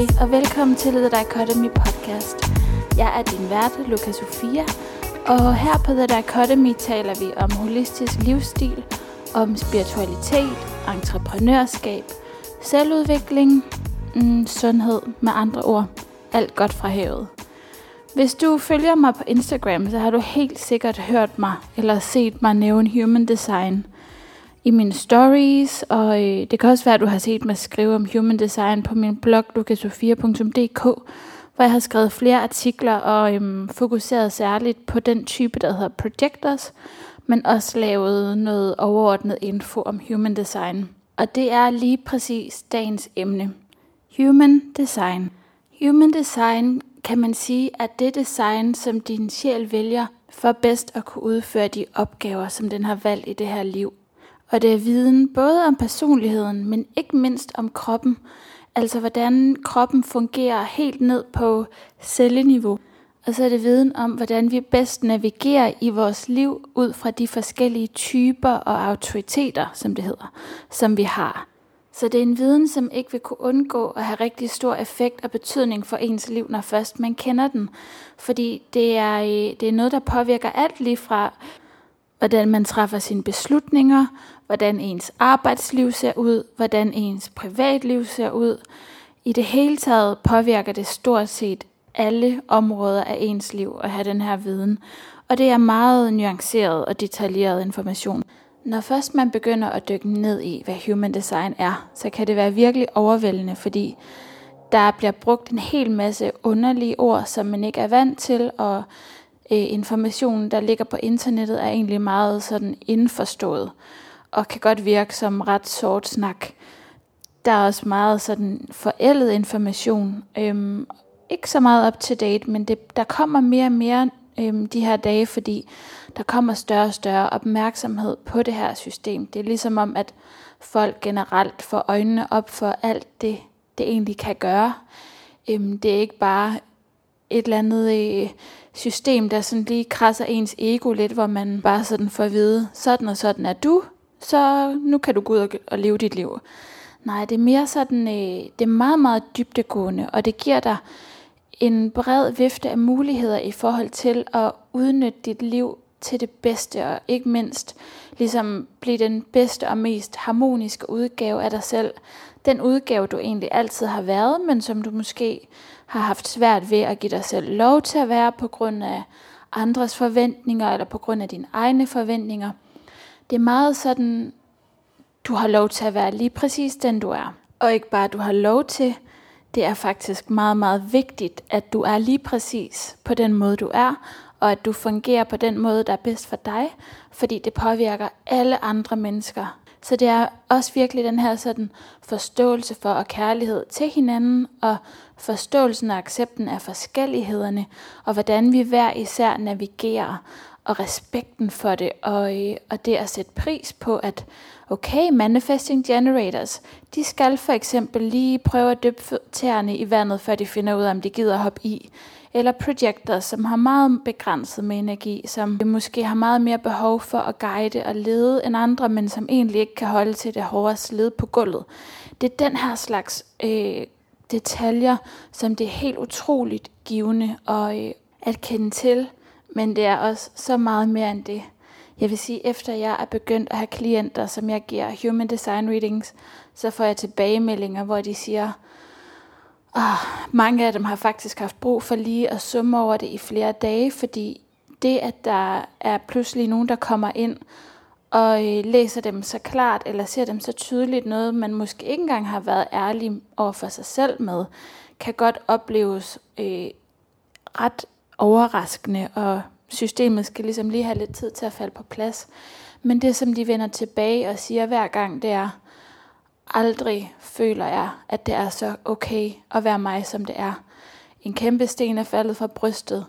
Hej og velkommen til The Dichotomy Podcast. Jeg er din vært, Luca Sofia, og her på The Dichotomy taler vi om holistisk livsstil, om spiritualitet, entreprenørskab, selvudvikling, mm, sundhed med andre ord. Alt godt fra havet. Hvis du følger mig på Instagram, så har du helt sikkert hørt mig eller set mig nævne human design i mine stories, og øh, det kan også være, at du har set mig skrive om human design på min blog lukasofia.dk, hvor jeg har skrevet flere artikler og øhm, fokuseret særligt på den type, der hedder projectors, men også lavet noget overordnet info om human design. Og det er lige præcis dagens emne. Human design. Human design kan man sige, at det design, som din sjæl vælger for bedst at kunne udføre de opgaver, som den har valgt i det her liv. Og det er viden både om personligheden, men ikke mindst om kroppen. Altså hvordan kroppen fungerer helt ned på celleniveau. Og så er det viden om, hvordan vi bedst navigerer i vores liv ud fra de forskellige typer og autoriteter, som det hedder, som vi har. Så det er en viden, som ikke vil kunne undgå at have rigtig stor effekt og betydning for ens liv, når først man kender den. Fordi det er, øh, det er noget, der påvirker alt lige fra, hvordan man træffer sine beslutninger, hvordan ens arbejdsliv ser ud, hvordan ens privatliv ser ud. I det hele taget påvirker det stort set alle områder af ens liv at have den her viden. Og det er meget nuanceret og detaljeret information. Når først man begynder at dykke ned i, hvad human design er, så kan det være virkelig overvældende, fordi der bliver brugt en hel masse underlige ord, som man ikke er vant til, og øh, informationen, der ligger på internettet, er egentlig meget sådan indforstået, og kan godt virke som ret sort snak. Der er også meget sådan forældet information, øhm, ikke så meget up to date, men det, der kommer mere og mere øhm, de her dage, fordi der kommer større og større opmærksomhed på det her system. Det er ligesom om, at folk generelt får øjnene op for alt det, det egentlig kan gøre. Øhm, det er ikke bare et eller andet øh, system, der sådan lige krasser ens ego lidt, hvor man bare sådan får at vide, sådan og sådan er du, så nu kan du gå ud og, og leve dit liv. Nej, det er mere sådan, øh, det er meget, meget dybdegående, og det giver dig en bred vifte af muligheder i forhold til at udnytte dit liv til det bedste, og ikke mindst ligesom blive den bedste og mest harmoniske udgave af dig selv. Den udgave, du egentlig altid har været, men som du måske har haft svært ved at give dig selv lov til at være på grund af andres forventninger, eller på grund af dine egne forventninger. Det er meget sådan, du har lov til at være lige præcis den du er. Og ikke bare du har lov til, det er faktisk meget, meget vigtigt, at du er lige præcis på den måde, du er, og at du fungerer på den måde, der er bedst for dig, fordi det påvirker alle andre mennesker. Så det er også virkelig den her sådan forståelse for og kærlighed til hinanden, og forståelsen og accepten af forskellighederne, og hvordan vi hver især navigerer, og respekten for det, og, øh, og det at sætte pris på, at okay, manifesting generators, de skal for eksempel lige prøve at dyppe tæerne i vandet, før de finder ud af, om de gider hoppe i. Eller projectors, som har meget begrænset med energi, som måske har meget mere behov for at guide og lede end andre, men som egentlig ikke kan holde til det hårde slid på gulvet. Det er den her slags øh, detaljer, som det er helt utroligt givende og, øh, at kende til, men det er også så meget mere end det. Jeg vil sige, efter jeg er begyndt at have klienter, som jeg giver human design readings, så får jeg tilbagemeldinger, hvor de siger, oh, mange af dem har faktisk haft brug for lige at summe over det i flere dage, fordi det, at der er pludselig nogen, der kommer ind og øh, læser dem så klart, eller ser dem så tydeligt noget, man måske ikke engang har været ærlig over for sig selv med, kan godt opleves øh, ret overraskende, og systemet skal ligesom lige have lidt tid til at falde på plads. Men det, som de vender tilbage og siger hver gang, det er, aldrig føler jeg, at det er så okay at være mig, som det er. En kæmpe sten er faldet fra brystet.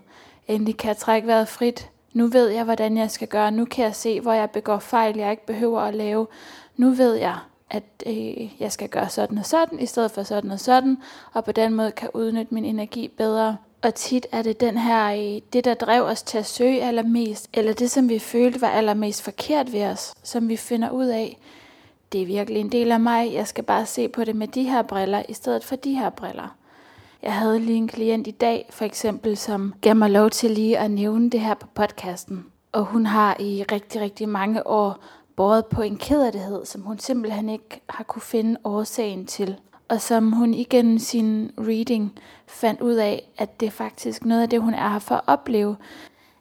Endelig kan jeg trække vejret frit. Nu ved jeg, hvordan jeg skal gøre. Nu kan jeg se, hvor jeg begår fejl, jeg ikke behøver at lave. Nu ved jeg, at øh, jeg skal gøre sådan og sådan, i stedet for sådan og sådan, og på den måde kan udnytte min energi bedre. Og tit er det den her, øh, det der drev os til at søge allermest, eller det som vi følte var allermest forkert ved os, som vi finder ud af, det er virkelig en del af mig, jeg skal bare se på det med de her briller, i stedet for de her briller. Jeg havde lige en klient i dag, for eksempel, som gav mig lov til lige at nævne det her på podcasten. Og hun har i rigtig, rigtig mange år båret på en kederlighed, som hun simpelthen ikke har kunne finde årsagen til. Og som hun igennem sin reading fandt ud af, at det er faktisk noget af det, hun er her for at opleve.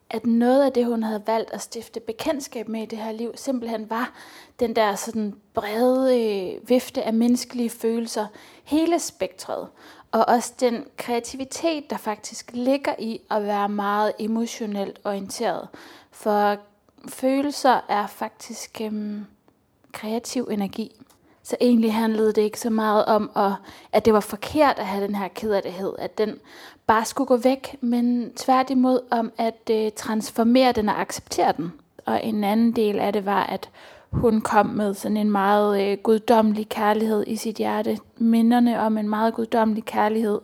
At noget af det, hun havde valgt at stifte bekendtskab med i det her liv, simpelthen var den der sådan brede øh, vifte af menneskelige følelser. Hele spektret. Og også den kreativitet, der faktisk ligger i at være meget emotionelt orienteret. For følelser er faktisk øhm, kreativ energi. Så egentlig handlede det ikke så meget om, at, at det var forkert at have den her kederlighed, at den bare skulle gå væk, men tværtimod om at øh, transformere den og acceptere den. Og en anden del af det var, at hun kom med sådan en meget øh, guddommelig kærlighed i sit hjerte. Minderne om en meget guddommelig kærlighed.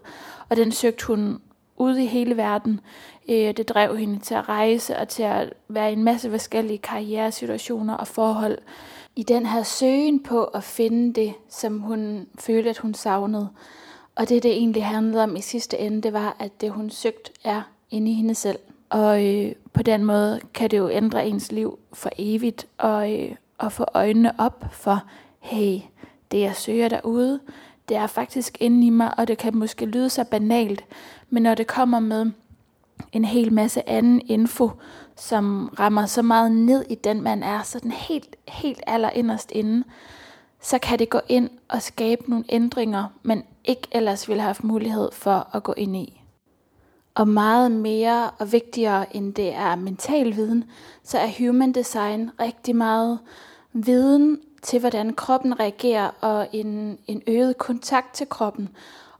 Og den søgte hun ud i hele verden. Øh, det drev hende til at rejse og til at være i en masse forskellige karrieresituationer og forhold. I den her søgen på at finde det, som hun følte, at hun savnede. Og det, det egentlig handlede om i sidste ende, det var, at det, hun søgte, er inde i hende selv. Og øh, på den måde kan det jo ændre ens liv for evigt, og, øh, at få øjnene op for, hey, det jeg søger derude, det er faktisk inde i mig, og det kan måske lyde så banalt, men når det kommer med en hel masse anden info, som rammer så meget ned i den, man er, så den helt, helt allerinderst inde, så kan det gå ind og skabe nogle ændringer, man ikke ellers ville have haft mulighed for at gå ind i. Og meget mere og vigtigere end det er mental viden, så er human design rigtig meget viden til, hvordan kroppen reagerer, og en, en øget kontakt til kroppen.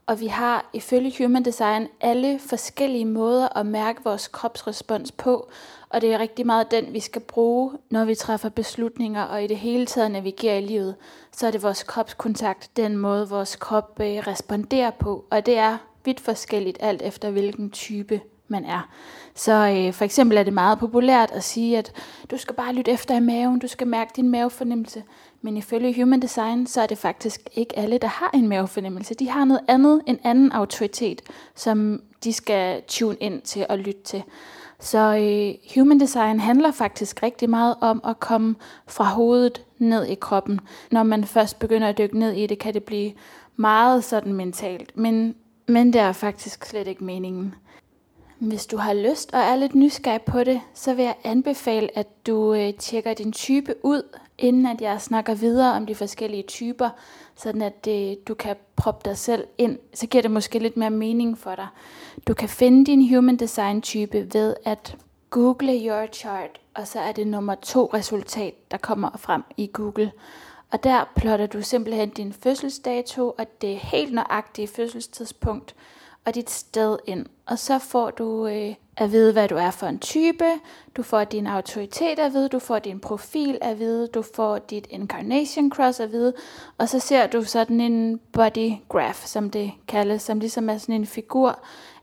Og vi har ifølge Human Design alle forskellige måder at mærke vores kropsrespons på, og det er rigtig meget den, vi skal bruge, når vi træffer beslutninger og i det hele taget navigerer i livet. Så er det vores kropskontakt, den måde vores krop øh, responderer på, og det er vidt forskelligt alt efter hvilken type man er. Så øh, for eksempel er det meget populært at sige, at du skal bare lytte efter i maven, du skal mærke din mavefornemmelse. Men ifølge Human Design, så er det faktisk ikke alle, der har en mavefornemmelse. De har noget andet, en anden autoritet, som de skal tune ind til og lytte til. Så øh, Human Design handler faktisk rigtig meget om at komme fra hovedet ned i kroppen. Når man først begynder at dykke ned i det, kan det blive meget sådan mentalt. Men, men det er faktisk slet ikke meningen. Hvis du har lyst og er lidt nysgerrig på det, så vil jeg anbefale, at du øh, tjekker din type ud, inden at jeg snakker videre om de forskellige typer, sådan at øh, du kan proppe dig selv ind. Så giver det måske lidt mere mening for dig. Du kan finde din human design type ved at google your chart, og så er det nummer to resultat, der kommer frem i Google. Og der plotter du simpelthen din fødselsdato og det helt nøjagtige fødselstidspunkt, og dit sted ind. Og så får du øh, at vide, hvad du er for en type, du får din autoritet at vide, du får din profil at vide, du får dit incarnation cross at vide, og så ser du sådan en body graph, som det kaldes, som ligesom er sådan en figur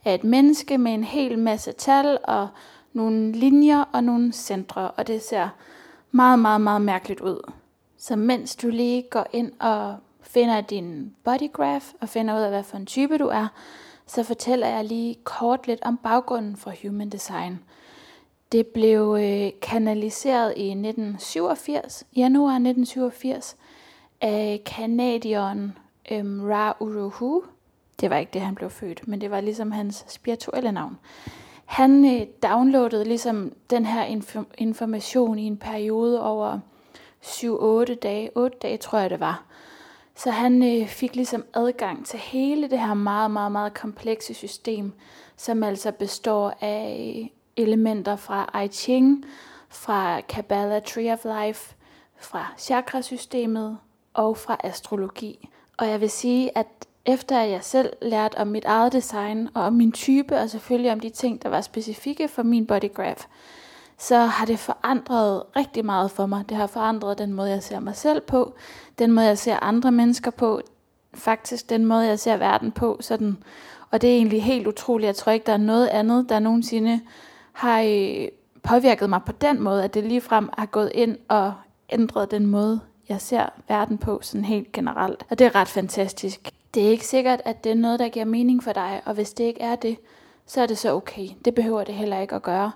af et menneske med en hel masse tal og nogle linjer og nogle centre, og det ser meget, meget, meget mærkeligt ud. Så mens du lige går ind og finder din bodygraph og finder ud af, hvad for en type du er, så fortæller jeg lige kort lidt om baggrunden for Human Design. Det blev øh, kanaliseret i 1987, januar 1987, af kanadieren øhm, Ra Uruhu. Det var ikke det, han blev født, men det var ligesom hans spirituelle navn. Han øh, downloadede ligesom den her inf- information i en periode over 7-8 dage, 8 dage tror jeg det var. Så han øh, fik ligesom adgang til hele det her meget, meget, meget komplekse system, som altså består af øh, elementer fra I Ching, fra Kabbalah Tree of Life, fra chakrasystemet og fra astrologi. Og jeg vil sige, at efter at jeg selv lærte om mit eget design og om min type, og selvfølgelig om de ting, der var specifikke for min bodygraph, så har det forandret rigtig meget for mig. Det har forandret den måde, jeg ser mig selv på, den måde, jeg ser andre mennesker på, faktisk den måde, jeg ser verden på. Sådan. Og det er egentlig helt utroligt. Jeg tror ikke, der er noget andet, der nogensinde har øh, påvirket mig på den måde, at det ligefrem har gået ind og ændret den måde, jeg ser verden på sådan helt generelt. Og det er ret fantastisk. Det er ikke sikkert, at det er noget, der giver mening for dig, og hvis det ikke er det, så er det så okay. Det behøver det heller ikke at gøre.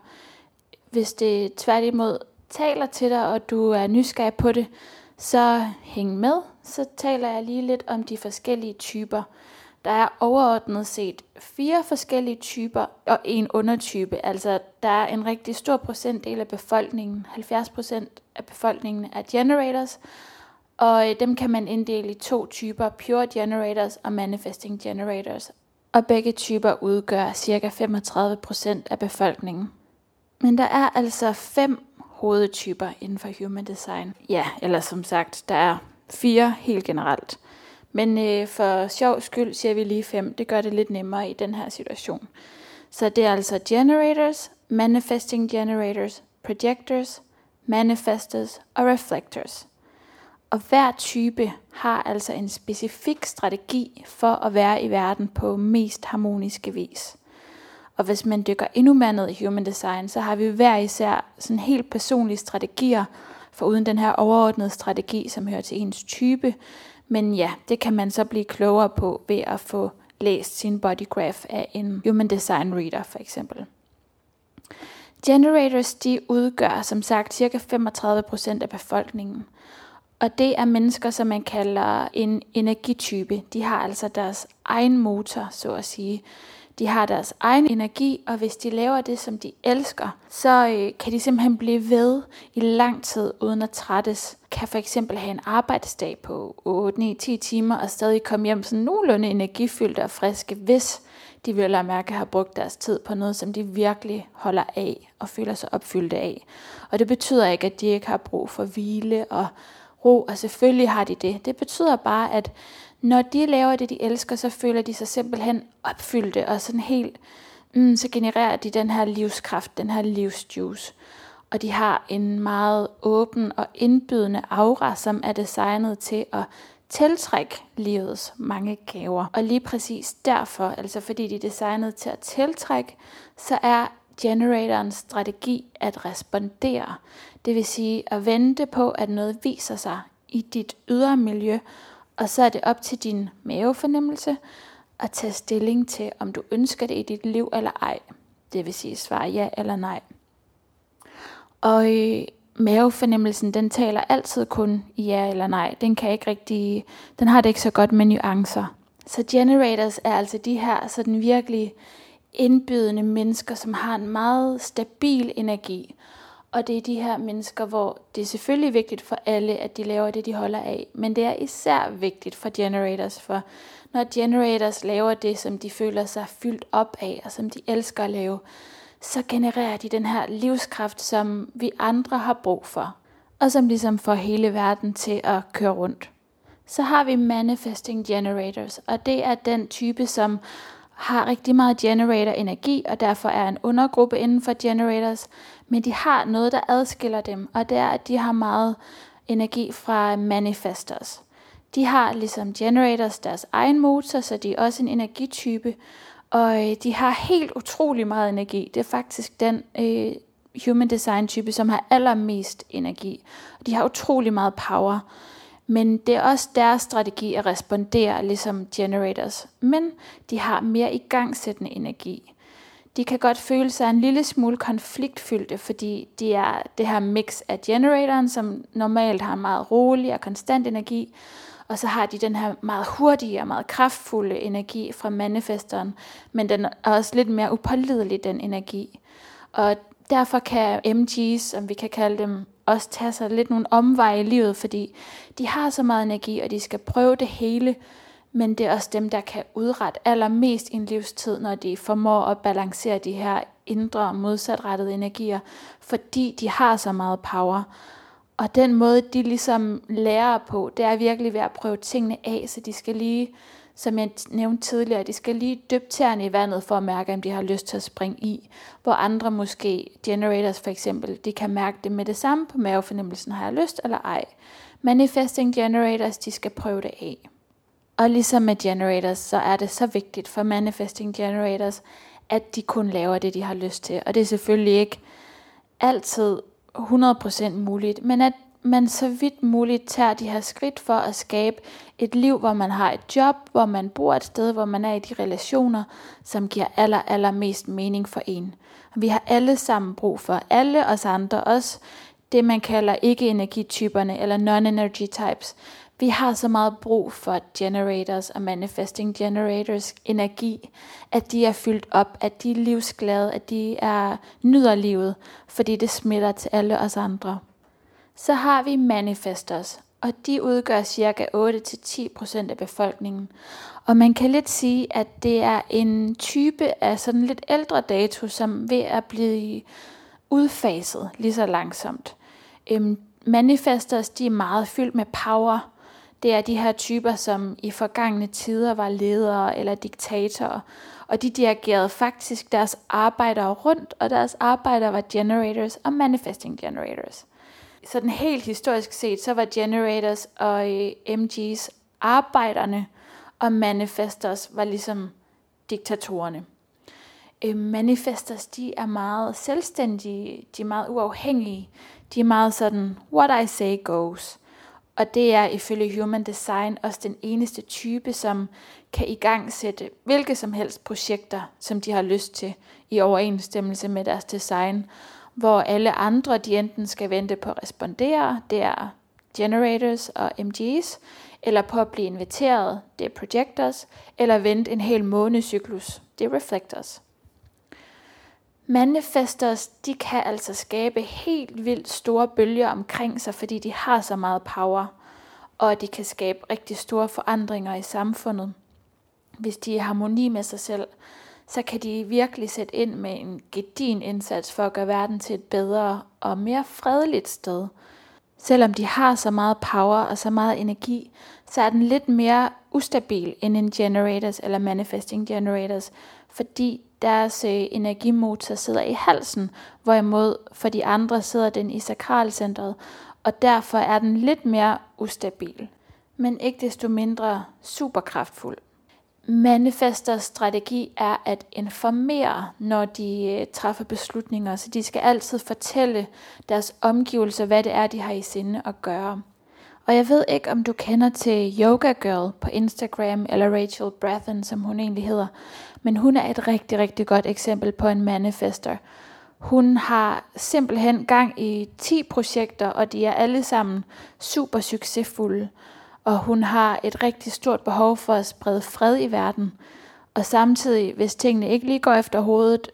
Hvis det tværtimod taler til dig, og du er nysgerrig på det, så hæng med. Så taler jeg lige lidt om de forskellige typer. Der er overordnet set fire forskellige typer og en undertype. Altså der er en rigtig stor procentdel af befolkningen, 70% af befolkningen er generators, og øh, dem kan man inddele i to typer, pure generators og manifesting generators. Og begge typer udgør ca. 35% af befolkningen. Men der er altså fem hovedtyper inden for human design. Ja, eller som sagt, der er fire helt generelt. Men øh, for sjov skyld siger vi lige fem. Det gør det lidt nemmere i den her situation. Så det er altså generators, manifesting generators, projectors, manifestors og reflectors. Og hver type har altså en specifik strategi for at være i verden på mest harmoniske vis. Og hvis man dykker endnu mere ned i human design, så har vi hver især sådan helt personlige strategier, for uden den her overordnede strategi, som hører til ens type. Men ja, det kan man så blive klogere på ved at få læst sin bodygraph af en human design reader for eksempel. Generators de udgør som sagt ca. 35% af befolkningen. Og det er mennesker, som man kalder en energitype. De har altså deres egen motor, så at sige. De har deres egen energi, og hvis de laver det, som de elsker, så øh, kan de simpelthen blive ved i lang tid uden at trættes. Kan for eksempel have en arbejdsdag på 8, 9, 10 timer og stadig komme hjem sådan nogenlunde energifyldte og friske, hvis de vil at mærke har brugt deres tid på noget, som de virkelig holder af og føler sig opfyldte af. Og det betyder ikke, at de ikke har brug for hvile og ro, og selvfølgelig har de det. Det betyder bare, at når de laver det, de elsker, så føler de sig simpelthen opfyldte, og sådan helt, mm, så genererer de den her livskraft, den her livsjuice. Og de har en meget åben og indbydende aura, som er designet til at tiltrække livets mange gaver. Og lige præcis derfor, altså fordi de er designet til at tiltrække, så er generatorens strategi at respondere. Det vil sige at vente på, at noget viser sig i dit ydre miljø, og så er det op til din mavefornemmelse at tage stilling til, om du ønsker det i dit liv eller ej. Det vil sige svare ja eller nej. Og øh, mavefornemmelsen, den taler altid kun ja eller nej. Den kan ikke rigtig, den har det ikke så godt med nuancer. Så generators er altså de her sådan virkelig indbydende mennesker, som har en meget stabil energi. Og det er de her mennesker, hvor det er selvfølgelig vigtigt for alle, at de laver det, de holder af. Men det er især vigtigt for generators, for når generators laver det, som de føler sig fyldt op af, og som de elsker at lave, så genererer de den her livskraft, som vi andre har brug for, og som ligesom får hele verden til at køre rundt. Så har vi manifesting generators, og det er den type, som har rigtig meget generator energi, og derfor er en undergruppe inden for generators, men de har noget, der adskiller dem, og det er, at de har meget energi fra manifestors. De har ligesom generators deres egen motor, så de er også en energitype, og øh, de har helt utrolig meget energi. Det er faktisk den øh, human design type, som har allermest energi. De har utrolig meget power. Men det er også deres strategi at respondere ligesom generators. Men de har mere igangsættende energi. De kan godt føle sig en lille smule konfliktfyldte, fordi de er det her mix af generatoren, som normalt har en meget rolig og konstant energi, og så har de den her meget hurtige og meget kraftfulde energi fra manifesteren, men den er også lidt mere upålidelig, den energi. Og derfor kan MG's, som vi kan kalde dem, også tage sig lidt nogle omveje i livet, fordi de har så meget energi, og de skal prøve det hele, men det er også dem, der kan udrette allermest i en livstid, når de formår at balancere de her indre modsatrettede energier, fordi de har så meget power. Og den måde, de ligesom lærer på, det er virkelig ved at prøve tingene af, så de skal lige, som jeg nævnte tidligere, de skal lige dyppe tæerne i vandet for at mærke, om de har lyst til at springe i. Hvor andre måske, generators for eksempel, de kan mærke det med det samme på mavefornemmelsen, har jeg lyst eller ej. Manifesting generators, de skal prøve det af. Og ligesom med generators, så er det så vigtigt for manifesting generators, at de kun laver det, de har lyst til. Og det er selvfølgelig ikke altid 100% muligt, men at man så vidt muligt tager de her skridt for at skabe et liv, hvor man har et job, hvor man bor et sted, hvor man er i de relationer, som giver aller, aller mest mening for en. Vi har alle sammen brug for, alle os andre, også det man kalder ikke-energityperne eller non-energy types. Vi har så meget brug for generators og manifesting generators energi, at de er fyldt op, at de er livsglade, at de er nyder livet, fordi det smitter til alle os andre. Så har vi manifestors, og de udgør ca. 8-10% af befolkningen. Og man kan lidt sige, at det er en type af sådan lidt ældre dato, som ved at blive udfaset lige så langsomt. Øhm, manifestors, de er meget fyldt med power. Det er de her typer, som i forgangne tider var ledere eller diktatorer. Og de dirigerede faktisk deres arbejdere rundt, og deres arbejdere var generators og manifesting generators. Sådan helt historisk set, så var generators og øh, MG's arbejderne, og manifestors var ligesom diktatorerne. Øh, manifestors, de er meget selvstændige, de er meget uafhængige, de er meget sådan, what I say goes. Og det er ifølge Human Design også den eneste type, som kan i gang sætte hvilke som helst projekter, som de har lyst til, i overensstemmelse med deres design hvor alle andre de enten skal vente på at respondere, det er generators og MGs, eller på at blive inviteret, det er projectors, eller vente en hel månecyklus, det er reflectors. Manifestors, de kan altså skabe helt vildt store bølger omkring sig, fordi de har så meget power, og de kan skabe rigtig store forandringer i samfundet, hvis de er i harmoni med sig selv så kan de virkelig sætte ind med en gedin indsats for at gøre verden til et bedre og mere fredeligt sted. Selvom de har så meget power og så meget energi, så er den lidt mere ustabil end en generators eller manifesting generators, fordi deres øh, energimotor sidder i halsen, hvorimod for de andre sidder den i sakralcentret, og derfor er den lidt mere ustabil, men ikke desto mindre superkraftfuld. Manifesters strategi er at informere, når de øh, træffer beslutninger, så de skal altid fortælle deres omgivelser, hvad det er, de har i sinde at gøre. Og jeg ved ikke, om du kender til Yoga Girl på Instagram, eller Rachel Brathen, som hun egentlig hedder, men hun er et rigtig, rigtig godt eksempel på en manifester. Hun har simpelthen gang i 10 projekter, og de er alle sammen super succesfulde og hun har et rigtig stort behov for at sprede fred i verden. Og samtidig, hvis tingene ikke lige går efter hovedet,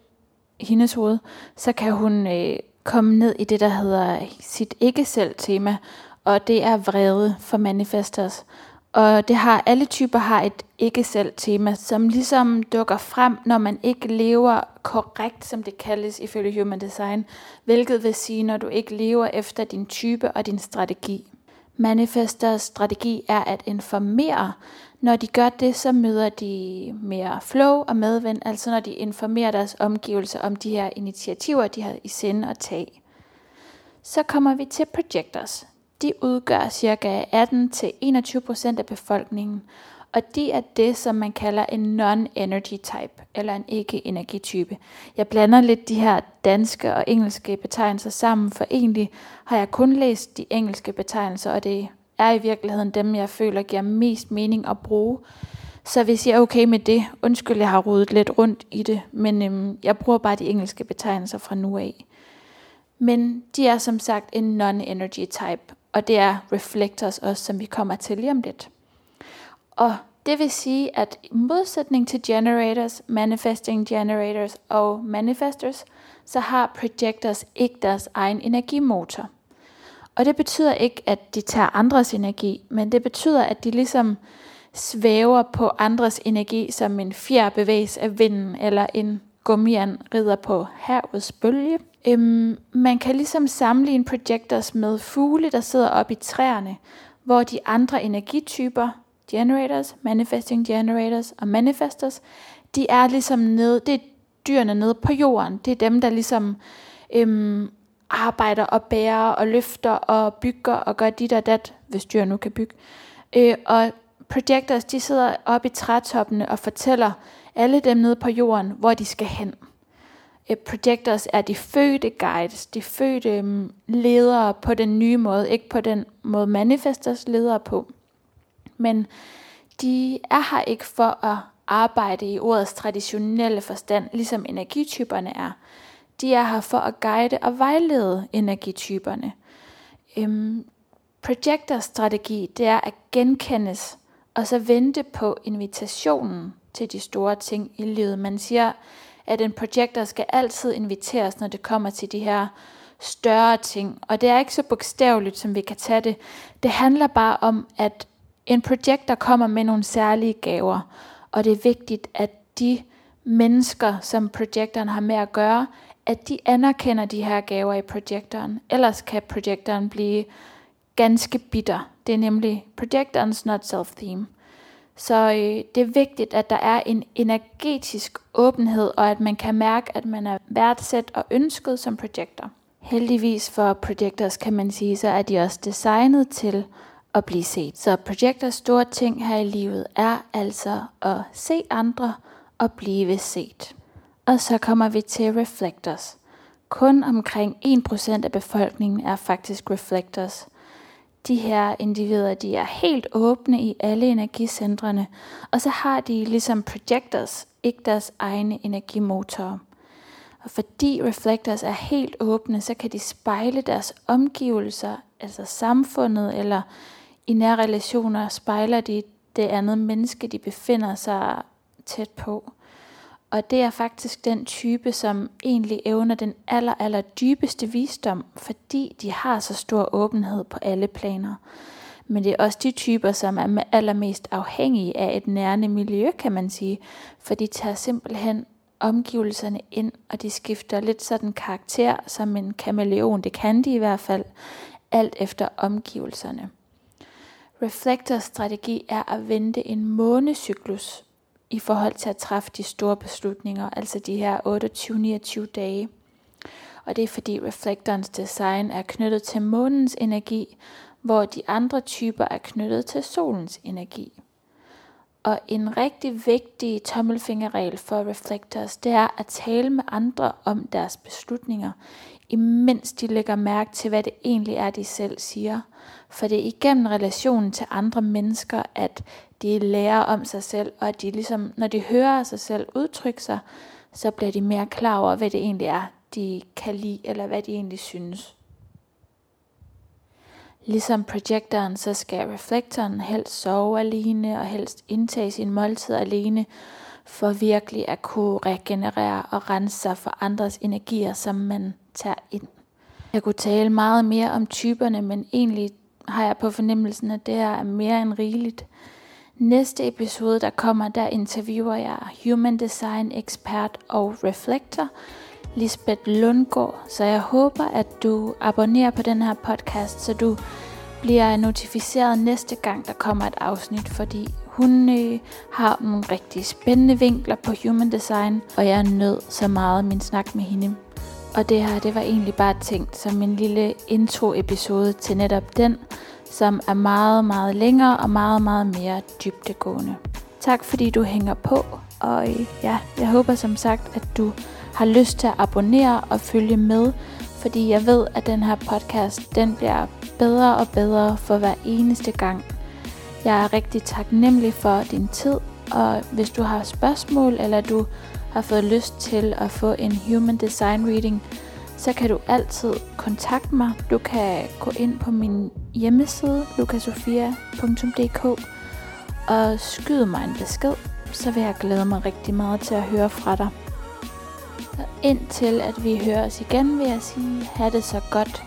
hendes hoved, så kan hun øh, komme ned i det, der hedder sit ikke-selv-tema, og det er vrede for manifestors. Og det har alle typer har et ikke-selv-tema, som ligesom dukker frem, når man ikke lever korrekt, som det kaldes ifølge Human Design, hvilket vil sige, når du ikke lever efter din type og din strategi. Manifesters strategi er at informere. Når de gør det, så møder de mere flow og medvind, altså når de informerer deres omgivelser om de her initiativer, de har i sinde at tage. Så kommer vi til projectors. De udgør ca. 18-21% af befolkningen, og de er det, som man kalder en non-energy type, eller en ikke-energitype. Jeg blander lidt de her danske og engelske betegnelser sammen, for egentlig har jeg kun læst de engelske betegnelser, og det er i virkeligheden dem, jeg føler giver mest mening at bruge. Så hvis jeg er okay med det, undskyld, jeg har rodet lidt rundt i det, men øhm, jeg bruger bare de engelske betegnelser fra nu af. Men de er som sagt en non-energy type, og det er reflectors også, som vi kommer til lige om lidt. Og det vil sige, at i modsætning til generators, manifesting generators og manifestors, så har projectors ikke deres egen energimotor. Og det betyder ikke, at de tager andres energi, men det betyder, at de ligesom svæver på andres energi, som en fjer bevæges af vinden, eller en gummian rider på havets bølge. Øhm, man kan ligesom sammenligne projectors med fugle, der sidder op i træerne, hvor de andre energityper, generators, manifesting generators og manifestors, de er ligesom nede, det er dyrene nede på jorden. Det er dem, der ligesom øhm, arbejder og bærer og løfter og bygger og gør dit og dat, hvis dyr nu kan bygge. Øh, og projectors, de sidder oppe i trætoppene og fortæller alle dem nede på jorden, hvor de skal hen. Øh, projectors er de fødte guides, de fødte mm, ledere på den nye måde, ikke på den måde manifestors ledere på. Men de er her ikke for at arbejde i ordets traditionelle forstand, ligesom energityperne er. De er her for at guide og vejlede energityperne. Øhm, projectors strategi, det er at genkendes, og så vente på invitationen til de store ting i livet. Man siger, at en projector skal altid inviteres, når det kommer til de her større ting. Og det er ikke så bogstaveligt, som vi kan tage det. Det handler bare om, at en projector kommer med nogle særlige gaver. Og det er vigtigt, at de mennesker, som projektoren har med at gøre, at de anerkender de her gaver i projektoren. Ellers kan projektoren blive ganske bitter. Det er nemlig projectorens not self-theme. Så øh, det er vigtigt, at der er en energetisk åbenhed, og at man kan mærke, at man er værdsat og ønsket som projektor. Heldigvis for projectors kan man sige, så er de også designet til at blive set. Så projectors store ting her i livet er altså at se andre og blive set. Og så kommer vi til reflectors. Kun omkring 1% af befolkningen er faktisk reflectors de her individer, de er helt åbne i alle energicentrene, og så har de ligesom projectors, ikke deres egne energimotorer. Og fordi reflectors er helt åbne, så kan de spejle deres omgivelser, altså samfundet eller i nære relationer spejler de det andet menneske, de befinder sig tæt på. Og det er faktisk den type, som egentlig evner den aller, aller dybeste visdom, fordi de har så stor åbenhed på alle planer. Men det er også de typer, som er allermest afhængige af et nærende miljø, kan man sige. For de tager simpelthen omgivelserne ind, og de skifter lidt sådan karakter som en kameleon. Det kan de i hvert fald, alt efter omgivelserne. Reflectors strategi er at vente en månecyklus i forhold til at træffe de store beslutninger, altså de her 28-29 dage. Og det er fordi reflektorens design er knyttet til månens energi, hvor de andre typer er knyttet til solens energi. Og en rigtig vigtig tommelfingerregel for reflektors, det er at tale med andre om deres beslutninger, imens de lægger mærke til, hvad det egentlig er, de selv siger. For det er igennem relationen til andre mennesker, at de lærer om sig selv, og at de ligesom, når de hører sig selv udtrykke sig, så bliver de mere klar over, hvad det egentlig er, de kan lide, eller hvad de egentlig synes. Ligesom projektoren, så skal reflektoren helst sove alene, og helst indtage sin måltid alene, for virkelig at kunne regenerere og rense sig for andres energier, som man tager ind. Jeg kunne tale meget mere om typerne, men egentlig har jeg på fornemmelsen, at det her er mere end rigeligt. Næste episode, der kommer, der interviewer jeg Human Design ekspert og reflektor, Lisbeth Lundgaard. Så jeg håber, at du abonnerer på den her podcast, så du bliver notificeret næste gang, der kommer et afsnit, fordi hun øh, har nogle rigtig spændende vinkler på human design, og jeg nød så meget min snak med hende. Og det her, det var egentlig bare tænkt som en lille intro-episode til netop den, som er meget, meget længere og meget, meget mere dybdegående. Tak fordi du hænger på, og ja, jeg håber som sagt, at du har lyst til at abonnere og følge med, fordi jeg ved, at den her podcast, den bliver bedre og bedre for hver eneste gang. Jeg er rigtig taknemmelig for din tid, og hvis du har spørgsmål, eller du har fået lyst til at få en Human Design Reading, så kan du altid kontakte mig. Du kan gå ind på min hjemmeside, lukasofia.dk og skyde mig en besked, så vil jeg glæde mig rigtig meget til at høre fra dig. Og indtil at vi høres igen, vil jeg sige, have det så godt,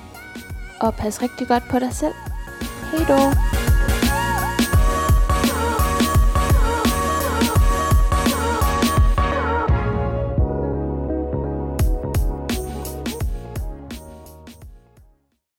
og pas rigtig godt på dig selv. Hej då!